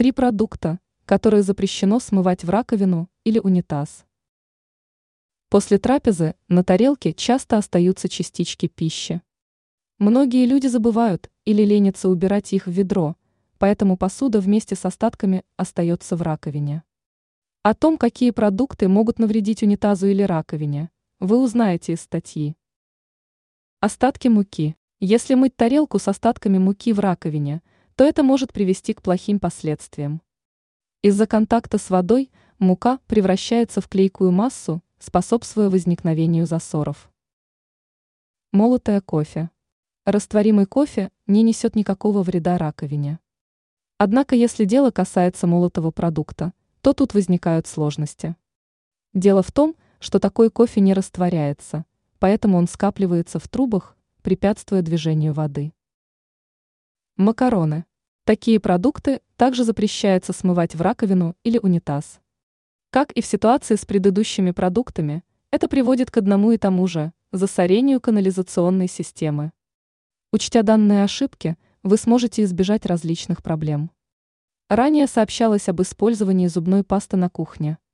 Три продукта, которые запрещено смывать в раковину или унитаз. После трапезы на тарелке часто остаются частички пищи. Многие люди забывают или ленятся убирать их в ведро, поэтому посуда вместе с остатками остается в раковине. О том, какие продукты могут навредить унитазу или раковине, вы узнаете из статьи. Остатки муки. Если мыть тарелку с остатками муки в раковине, то это может привести к плохим последствиям. Из-за контакта с водой мука превращается в клейкую массу, способствуя возникновению засоров. Молотое кофе. Растворимый кофе не несет никакого вреда раковине. Однако если дело касается молотого продукта, то тут возникают сложности. Дело в том, что такой кофе не растворяется, поэтому он скапливается в трубах, препятствуя движению воды. Макароны. Такие продукты также запрещается смывать в раковину или унитаз. Как и в ситуации с предыдущими продуктами, это приводит к одному и тому же – засорению канализационной системы. Учтя данные ошибки, вы сможете избежать различных проблем. Ранее сообщалось об использовании зубной пасты на кухне –